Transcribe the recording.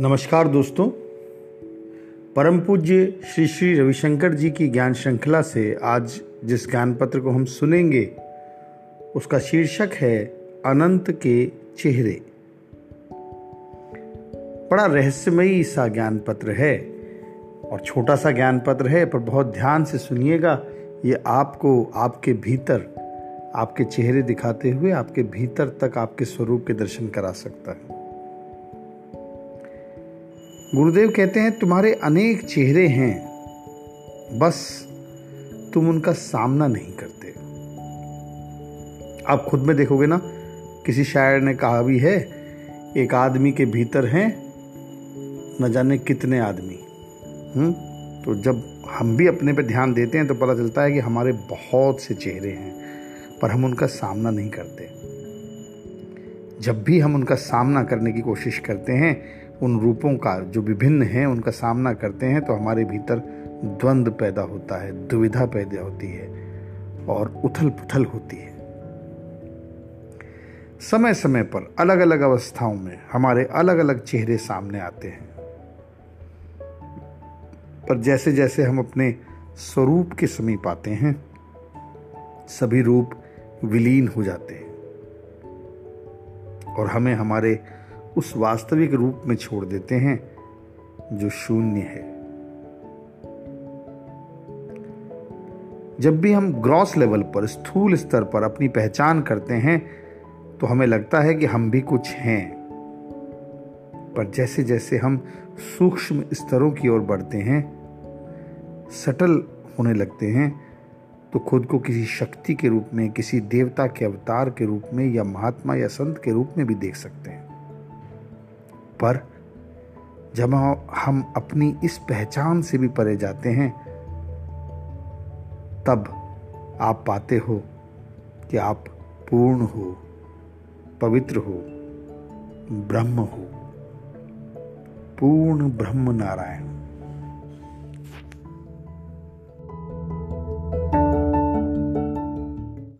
नमस्कार दोस्तों। परम पूज्य श्री श्री रविशंकर जी की ज्ञान श्रृंखला से आज जिस ज्ञान पत्र को हम सुनेंगे, उसका शीर्षक है अनंत के चेहरे। बड़ा रहस्यमयी सा ज्ञान पत्र है और छोटा सा ज्ञान पत्र है, पर बहुत ध्यान से सुनिएगा, ये आपको आपके भीतर, आपके चेहरे दिखाते हुए आपके भीतर तक आपके स्वरूप के दर्शन करा सकता है। गुरुदेव कहते हैं, तुम्हारे अनेक चेहरे हैं, बस तुम उनका सामना नहीं करते। आप खुद में देखोगे ना, किसी शायर ने कहा भी है, एक आदमी के भीतर हैं, न जाने कितने आदमी। हम्म? तो जब हम भी अपने पे ध्यान देते हैं तो पता चलता है कि हमारे बहुत से चेहरे हैं, पर हम उनका सामना नहीं करते। जब भी हम उनका सामना करने की कोशिश करते हैं उन रूपों का जो विभिन्न हैं, उनका सामना करते हैं तो हमारे भीतर द्वंद्व पैदा होता है, दुविधा पैदा होती है और उथल पुथल होती है। समय समय पर अलग अलग अवस्थाओं में हमारे अलग अलग चेहरे सामने आते हैं। पर जैसे जैसे हम अपने स्वरूप के समीप आते हैं, सभी रूप विलीन हो जाते हैं और हमें हमारे उस वास्तविक रूप में छोड़ देते हैं, जो शून्य है। जब भी हम ग्रॉस लेवल पर, स्थूल स्तर पर अपनी पहचान करते हैं तो हमें लगता है कि हम भी कुछ हैं। पर जैसे जैसे हम सूक्ष्म स्तरों की ओर बढ़ते हैं सटल होने लगते हैं तो खुद को किसी शक्ति के रूप में, किसी देवता के अवतार के रूप में, या महात्मा या संत के रूप में भी देख सकते हैं। पर जब हम अपनी इस पहचान से भी परे जाते हैं, तब आप पाते हो कि आप पूर्ण हो, पवित्र हो, ब्रह्म हो। पूर्ण ब्रह्म नारायण।